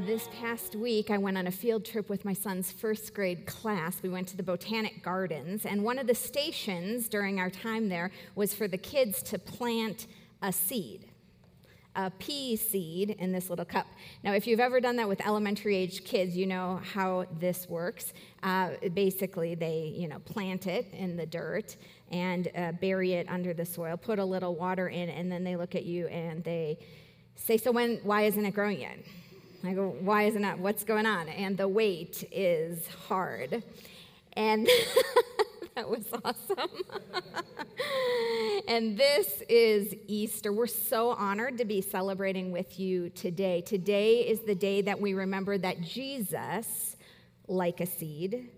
This past week, I went on a field trip with my son's first grade class. We went to the Botanic Gardens, and one of the stations during our time there was for the kids to plant a seed, a pea seed in this little cup. Now, if you've ever done that with elementary age kids, you know how this works. Uh, basically, they you know plant it in the dirt and uh, bury it under the soil, put a little water in, and then they look at you and they say, "So when? Why isn't it growing yet?" I go, why isn't it? What's going on? And the wait is hard. And that was awesome. and this is Easter. We're so honored to be celebrating with you today. Today is the day that we remember that Jesus, like a seed,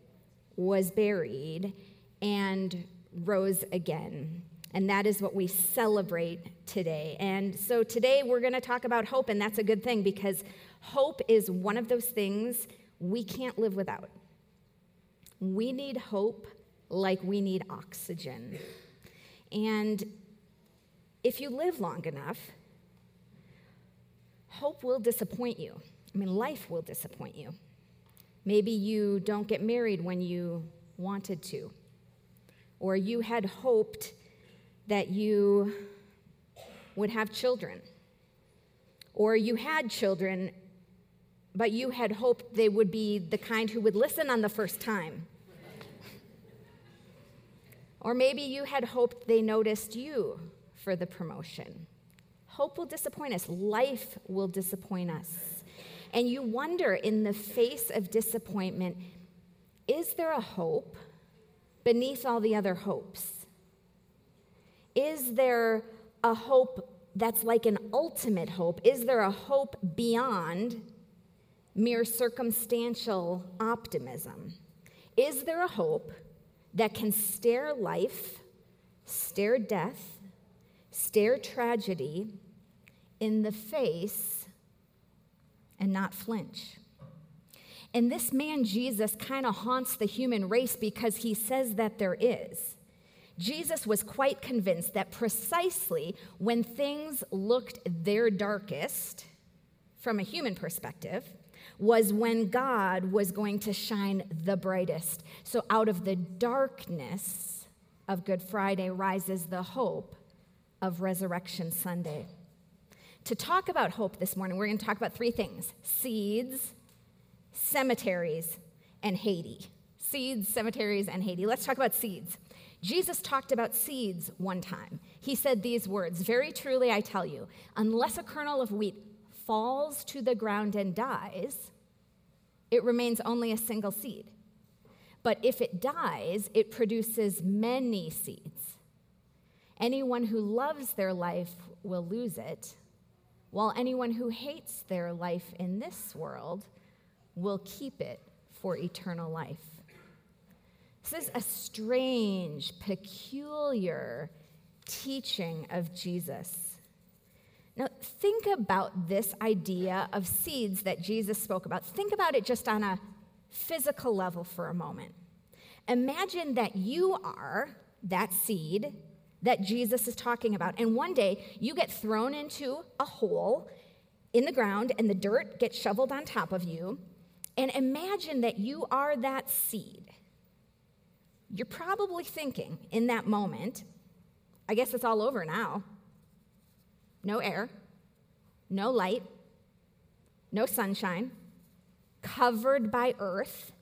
was buried and rose again. And that is what we celebrate today. And so today we're going to talk about hope, and that's a good thing because Hope is one of those things we can't live without. We need hope like we need oxygen. And if you live long enough, hope will disappoint you. I mean, life will disappoint you. Maybe you don't get married when you wanted to, or you had hoped that you would have children, or you had children but you had hoped they would be the kind who would listen on the first time. or maybe you had hoped they noticed you for the promotion. Hope will disappoint us, life will disappoint us. And you wonder in the face of disappointment is there a hope beneath all the other hopes? Is there a hope that's like an ultimate hope? Is there a hope beyond mere circumstantial optimism? Is there a hope that can stare life, stare death, stare tragedy in the face and not flinch? And this man, Jesus, kind of haunts the human race because he says that there is. Jesus was quite convinced that precisely when things looked their darkest, from a human perspective, was when God was going to shine the brightest. So out of the darkness of Good Friday rises the hope of Resurrection Sunday. To talk about hope this morning, we're going to talk about three things seeds, cemeteries, and Haiti. Seeds, cemeteries, and Haiti. Let's talk about seeds. Jesus talked about seeds one time. He said these words Very truly, I tell you, unless a kernel of wheat falls to the ground and dies, it remains only a single seed. But if it dies, it produces many seeds. Anyone who loves their life will lose it, while anyone who hates their life in this world will keep it for eternal life. This is a strange, peculiar teaching of Jesus. Now, think about this idea of seeds that Jesus spoke about. Think about it just on a physical level for a moment. Imagine that you are that seed that Jesus is talking about, and one day you get thrown into a hole in the ground, and the dirt gets shoveled on top of you. And imagine that you are that seed. You're probably thinking in that moment, I guess it's all over now no air, no light, no sunshine, covered by earth,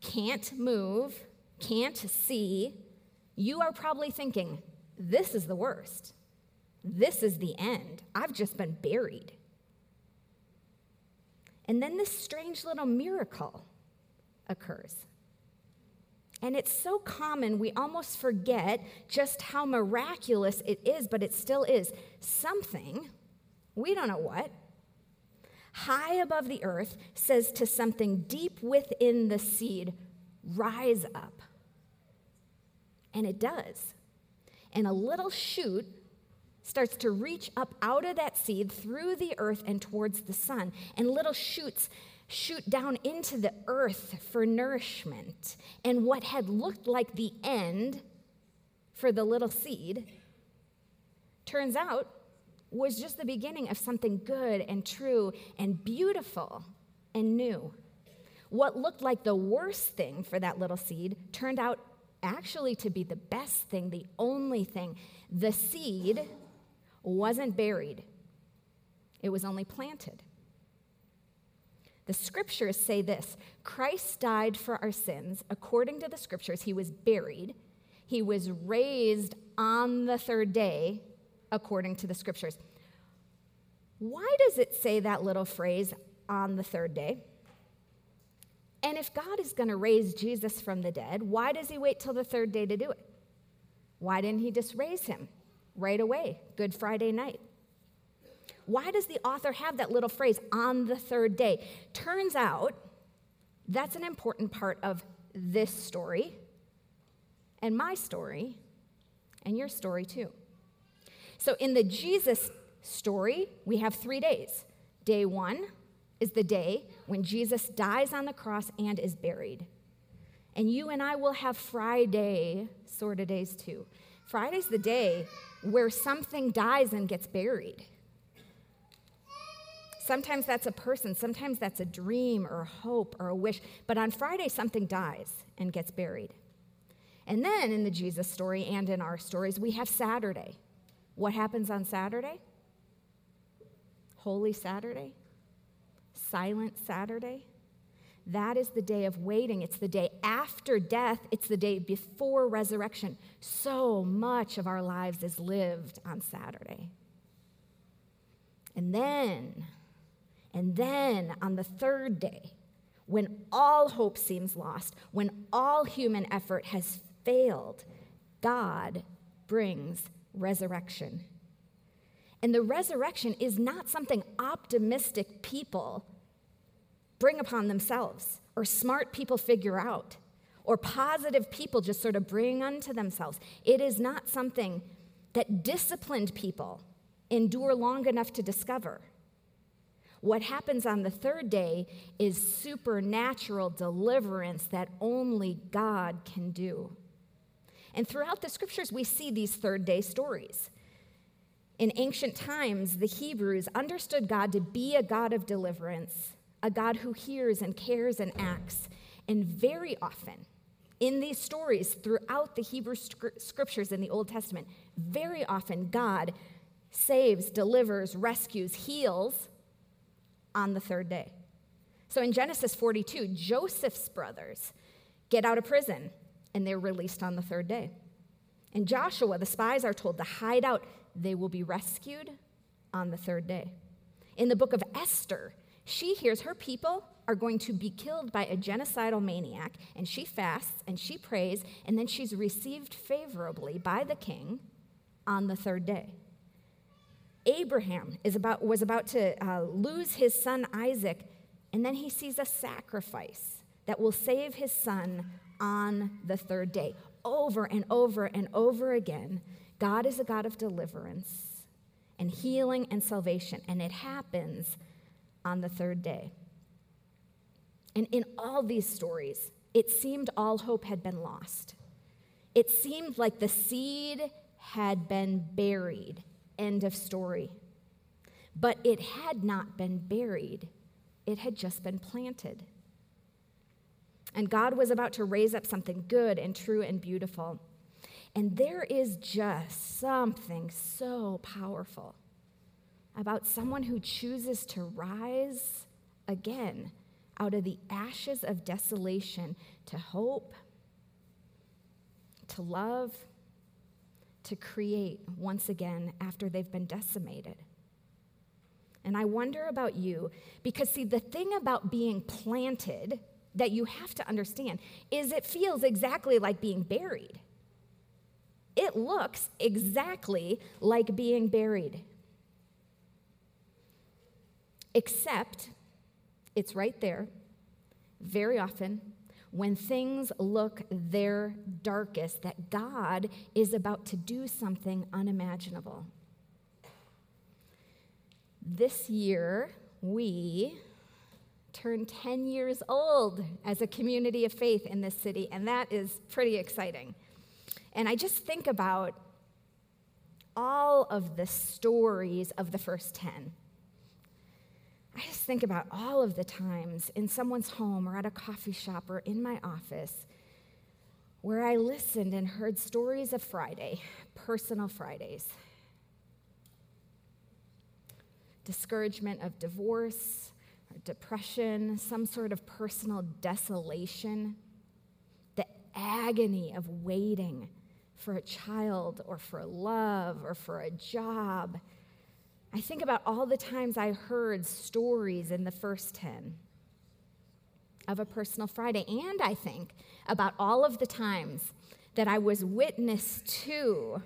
can't move, can't see, you are probably thinking, this is the worst. This is the end. I've just been buried. And then this strange little miracle occurs. And it's so common, we almost forget just how miraculous it is, but it still is. Something, we don't know what, high above the earth says to something deep within the seed, rise up. And it does. And a little shoot starts to reach up out of that seed through the earth and towards the sun. And little shoots shoot down into the earth for nourishment. And what had looked like the end for the little seed turns out was just the beginning of something good and true and beautiful and new. What looked like the worst thing for that little seed turned out actually to be the best thing, the only thing. The seed wasn't buried, it was only planted. The scriptures say this Christ died for our sins. According to the scriptures, he was buried. He was raised on the third day, according to the scriptures. Why does it say that little phrase, on the third day? And if God is going to raise Jesus from the dead, why does he wait till the third day to do it? Why didn't he just raise him right away, Good Friday night? Why does the author have that little phrase, on the third day? Turns out that's an important part of this story and my story and your story too. So, in the Jesus story, we have three days. Day one is the day when Jesus dies on the cross and is buried. And you and I will have Friday sort of days too. Friday's the day where something dies and gets buried. Sometimes that's a person, sometimes that's a dream or a hope or a wish. But on Friday, something dies and gets buried. And then in the Jesus story and in our stories, we have Saturday. What happens on Saturday? Holy Saturday? Silent Saturday? That is the day of waiting. It's the day after death. It's the day before resurrection. So much of our lives is lived on Saturday. And then and then on the third day, when all hope seems lost, when all human effort has failed, God brings resurrection. And the resurrection is not something optimistic people bring upon themselves or smart people figure out or positive people just sort of bring unto themselves. It is not something that disciplined people endure long enough to discover. What happens on the third day is supernatural deliverance that only God can do. And throughout the scriptures, we see these third day stories. In ancient times, the Hebrews understood God to be a God of deliverance, a God who hears and cares and acts. And very often, in these stories throughout the Hebrew scriptures in the Old Testament, very often God saves, delivers, rescues, heals on the third day. So in Genesis 42, Joseph's brothers get out of prison and they're released on the third day. In Joshua, the spies are told to hide out. They will be rescued on the third day. In the book of Esther, she hears her people are going to be killed by a genocidal maniac, and she fasts and she prays, and then she's received favorably by the king on the third day. Abraham is about, was about to uh, lose his son Isaac, and then he sees a sacrifice that will save his son on the third day. Over and over and over again, God is a God of deliverance and healing and salvation, and it happens on the third day. And in all these stories, it seemed all hope had been lost. It seemed like the seed had been buried End of story. But it had not been buried, it had just been planted. And God was about to raise up something good and true and beautiful. And there is just something so powerful about someone who chooses to rise again out of the ashes of desolation to hope, to love, to create once again after they've been decimated. And I wonder about you, because see, the thing about being planted that you have to understand is it feels exactly like being buried. It looks exactly like being buried. Except it's right there very often when things look their darkest, that God is about to do something unimaginable. This year, we turned 10 years old as a community of faith in this city, and that is pretty exciting. And I just think about all of the stories of the first 10 I just think about all of the times in someone's home or at a coffee shop or in my office where I listened and heard stories of Friday, personal Fridays. Discouragement of divorce or depression, some sort of personal desolation, the agony of waiting for a child or for love or for a job. I think about all the times I heard stories in the first 10 of a personal Friday. And I think about all of the times that I was witness to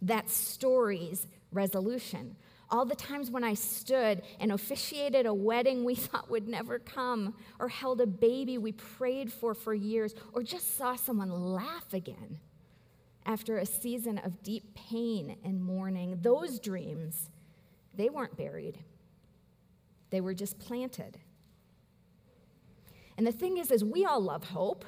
that story's resolution. All the times when I stood and officiated a wedding we thought would never come, or held a baby we prayed for for years, or just saw someone laugh again after a season of deep pain and mourning. Those dreams, they weren't buried, they were just planted. And the thing is, is we all love hope.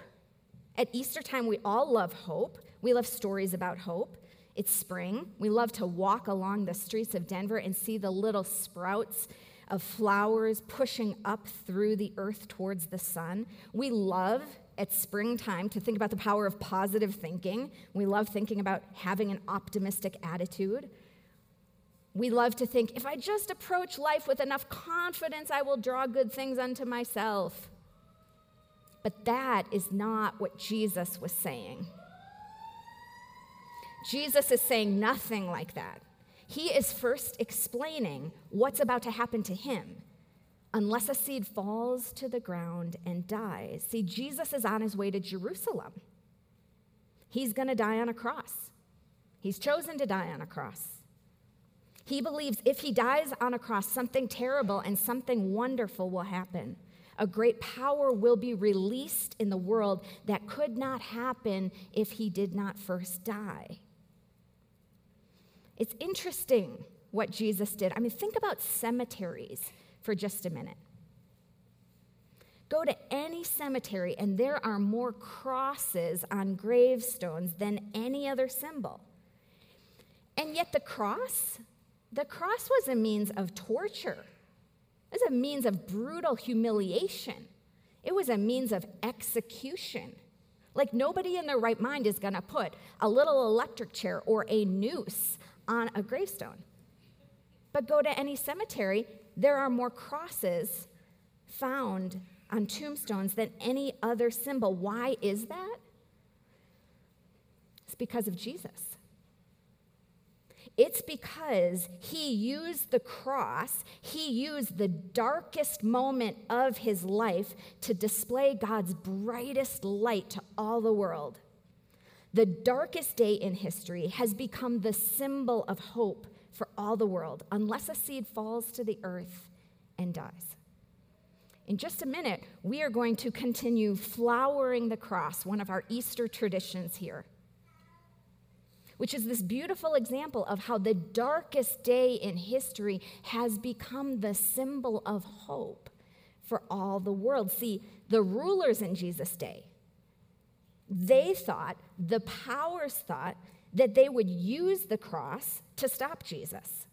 At Easter time, we all love hope. We love stories about hope. It's spring. We love to walk along the streets of Denver and see the little sprouts of flowers pushing up through the earth towards the sun. We love at springtime to think about the power of positive thinking. We love thinking about having an optimistic attitude. We love to think if I just approach life with enough confidence, I will draw good things unto myself. But that is not what Jesus was saying. Jesus is saying nothing like that. He is first explaining what's about to happen to him unless a seed falls to the ground and dies. See, Jesus is on his way to Jerusalem. He's going to die on a cross. He's chosen to die on a cross. He believes if he dies on a cross, something terrible and something wonderful will happen. A great power will be released in the world that could not happen if he did not first die. It's interesting what Jesus did. I mean, think about cemeteries for just a minute. Go to any cemetery, and there are more crosses on gravestones than any other symbol. And yet, the cross, the cross was a means of torture. It was a means of brutal humiliation. It was a means of execution. Like nobody in their right mind is going to put a little electric chair or a noose on a gravestone. But go to any cemetery, there are more crosses found on tombstones than any other symbol. Why is that? It's because of Jesus. It's because he used the cross, he used the darkest moment of his life to display God's brightest light to all the world. The darkest day in history has become the symbol of hope for all the world, unless a seed falls to the earth and dies. In just a minute, we are going to continue flowering the cross, one of our Easter traditions here which is this beautiful example of how the darkest day in history has become the symbol of hope for all the world. See, the rulers in Jesus' day, they thought, the powers thought, that they would use the cross to stop Jesus.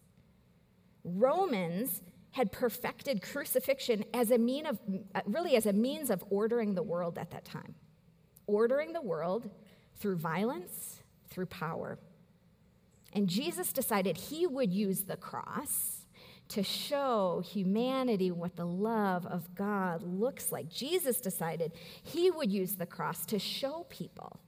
Romans had perfected crucifixion as a mean of really as a means of ordering the world at that time. Ordering the world through violence through power. And Jesus decided he would use the cross to show humanity what the love of God looks like. Jesus decided he would use the cross to show people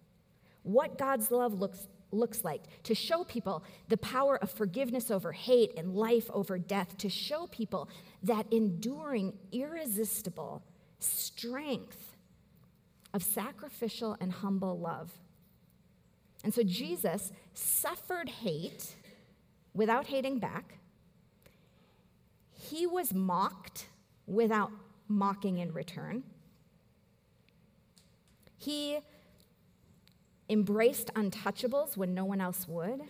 what God's love looks, looks like, to show people the power of forgiveness over hate and life over death, to show people that enduring, irresistible strength of sacrificial and humble love. And so Jesus suffered hate without hating back. He was mocked without mocking in return. He embraced untouchables when no one else would.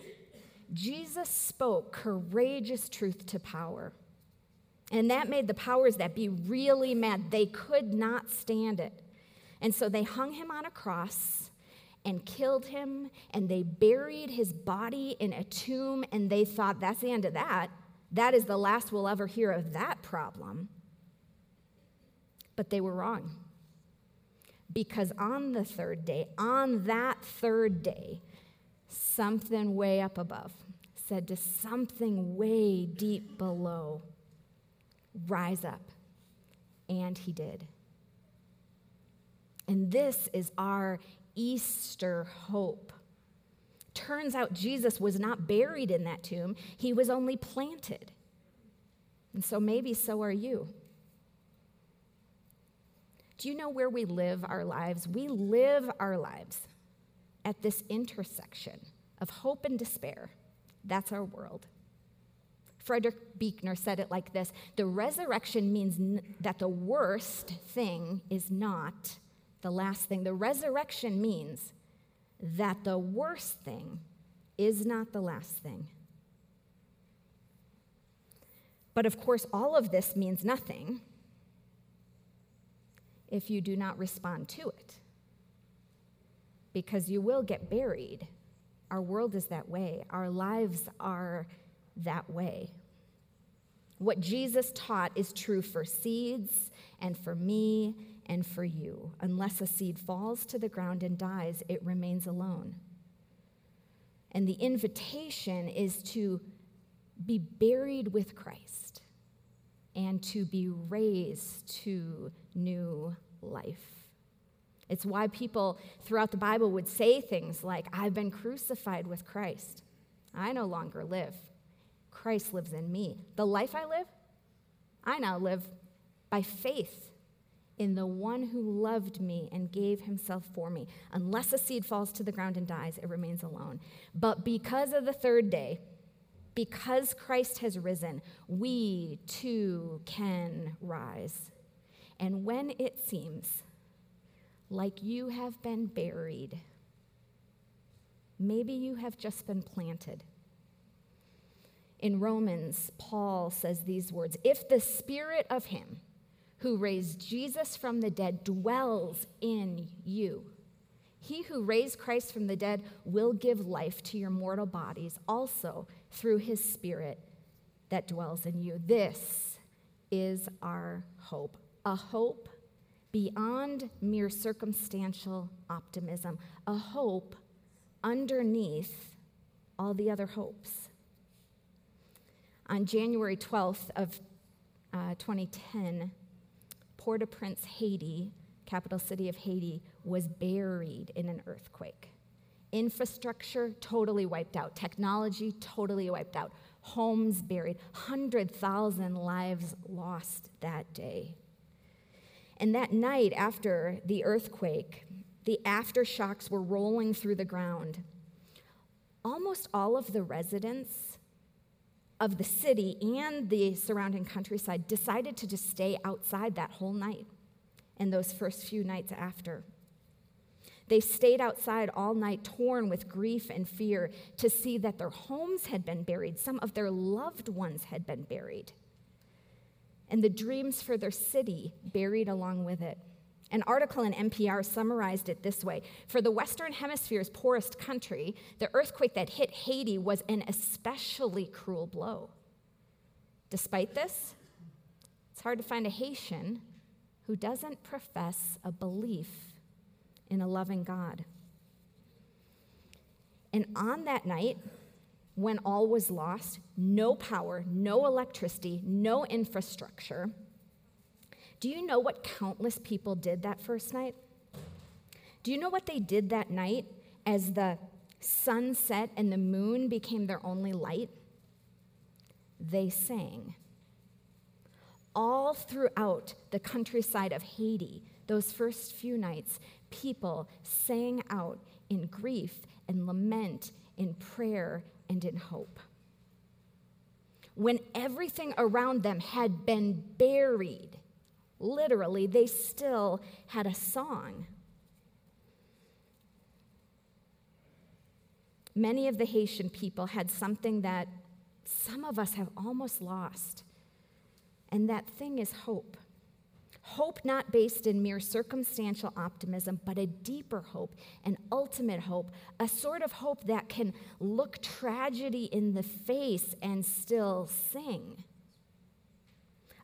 Jesus spoke courageous truth to power. And that made the powers that be really mad. They could not stand it. And so they hung him on a cross and killed him, and they buried his body in a tomb, and they thought, that's the end of that. That is the last we'll ever hear of that problem. But they were wrong. Because on the third day, on that third day, something way up above said to something way deep below, Rise up. And he did. And this is our Easter hope. Turns out Jesus was not buried in that tomb, he was only planted. And so maybe so are you. Do you know where we live our lives? We live our lives at this intersection of hope and despair. That's our world. Frederick Buechner said it like this The resurrection means n- that the worst thing is not the last thing. The resurrection means that the worst thing is not the last thing. But of course, all of this means nothing if you do not respond to it, because you will get buried. Our world is that way, our lives are that way. What Jesus taught is true for seeds and for me and for you. Unless a seed falls to the ground and dies, it remains alone. And the invitation is to be buried with Christ and to be raised to new life. It's why people throughout the Bible would say things like, I've been crucified with Christ. I no longer live. Christ lives in me. The life I live, I now live by faith in the one who loved me and gave himself for me. Unless a seed falls to the ground and dies, it remains alone. But because of the third day, because Christ has risen, we too can rise. And when it seems like you have been buried, maybe you have just been planted. In Romans, Paul says these words If the spirit of him, who raised Jesus from the dead dwells in you. He who raised Christ from the dead will give life to your mortal bodies also through his Spirit that dwells in you. This is our hope, a hope beyond mere circumstantial optimism, a hope underneath all the other hopes. On January 12th of uh, 2010, Port au Prince, Haiti, capital city of Haiti, was buried in an earthquake. Infrastructure totally wiped out, technology totally wiped out, homes buried, 100,000 lives lost that day. And that night after the earthquake, the aftershocks were rolling through the ground. Almost all of the residents of the city and the surrounding countryside decided to just stay outside that whole night and those first few nights after. They stayed outside all night, torn with grief and fear, to see that their homes had been buried. Some of their loved ones had been buried. And the dreams for their city buried along with it. An article in NPR summarized it this way For the Western Hemisphere's poorest country, the earthquake that hit Haiti was an especially cruel blow. Despite this, it's hard to find a Haitian who doesn't profess a belief in a loving God. And on that night, when all was lost, no power, no electricity, no infrastructure, do you know what countless people did that first night? Do you know what they did that night as the sun set and the moon became their only light? They sang. All throughout the countryside of Haiti, those first few nights, people sang out in grief and lament, in prayer and in hope. When everything around them had been buried literally, they still had a song. Many of the Haitian people had something that some of us have almost lost, and that thing is hope. Hope not based in mere circumstantial optimism, but a deeper hope, an ultimate hope, a sort of hope that can look tragedy in the face and still sing.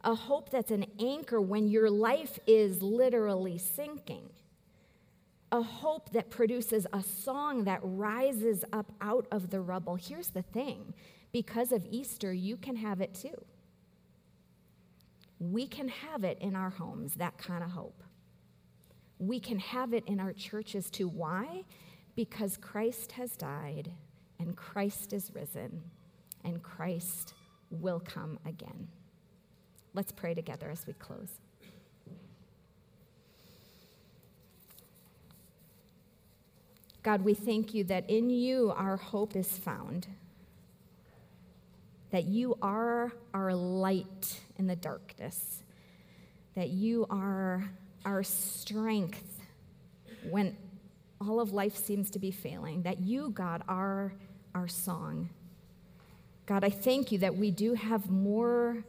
A hope that's an anchor when your life is literally sinking. A hope that produces a song that rises up out of the rubble. Here's the thing because of Easter, you can have it too we can have it in our homes, that kind of hope. We can have it in our churches too. Why? Because Christ has died and Christ is risen and Christ will come again. Let's pray together as we close. God, we thank you that in you our hope is found that you are our light in the darkness, that you are our strength when all of life seems to be failing, that you, God, are our song. God, I thank you that we do have more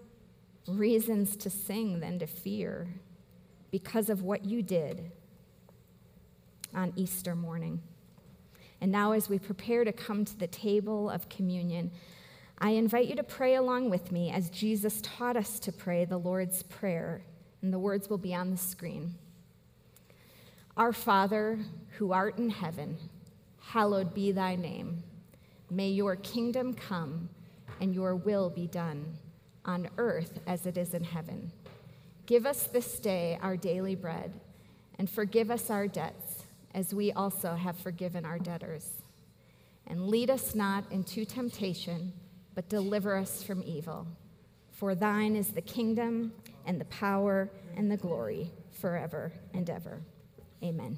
reasons to sing than to fear because of what you did on Easter morning. And now, as we prepare to come to the table of communion, I invite you to pray along with me as Jesus taught us to pray the Lord's Prayer, and the words will be on the screen. Our Father, who art in heaven, hallowed be thy name. May your kingdom come and your will be done on earth as it is in heaven. Give us this day our daily bread, and forgive us our debts as we also have forgiven our debtors. And lead us not into temptation but deliver us from evil. For thine is the kingdom and the power and the glory forever and ever. Amen.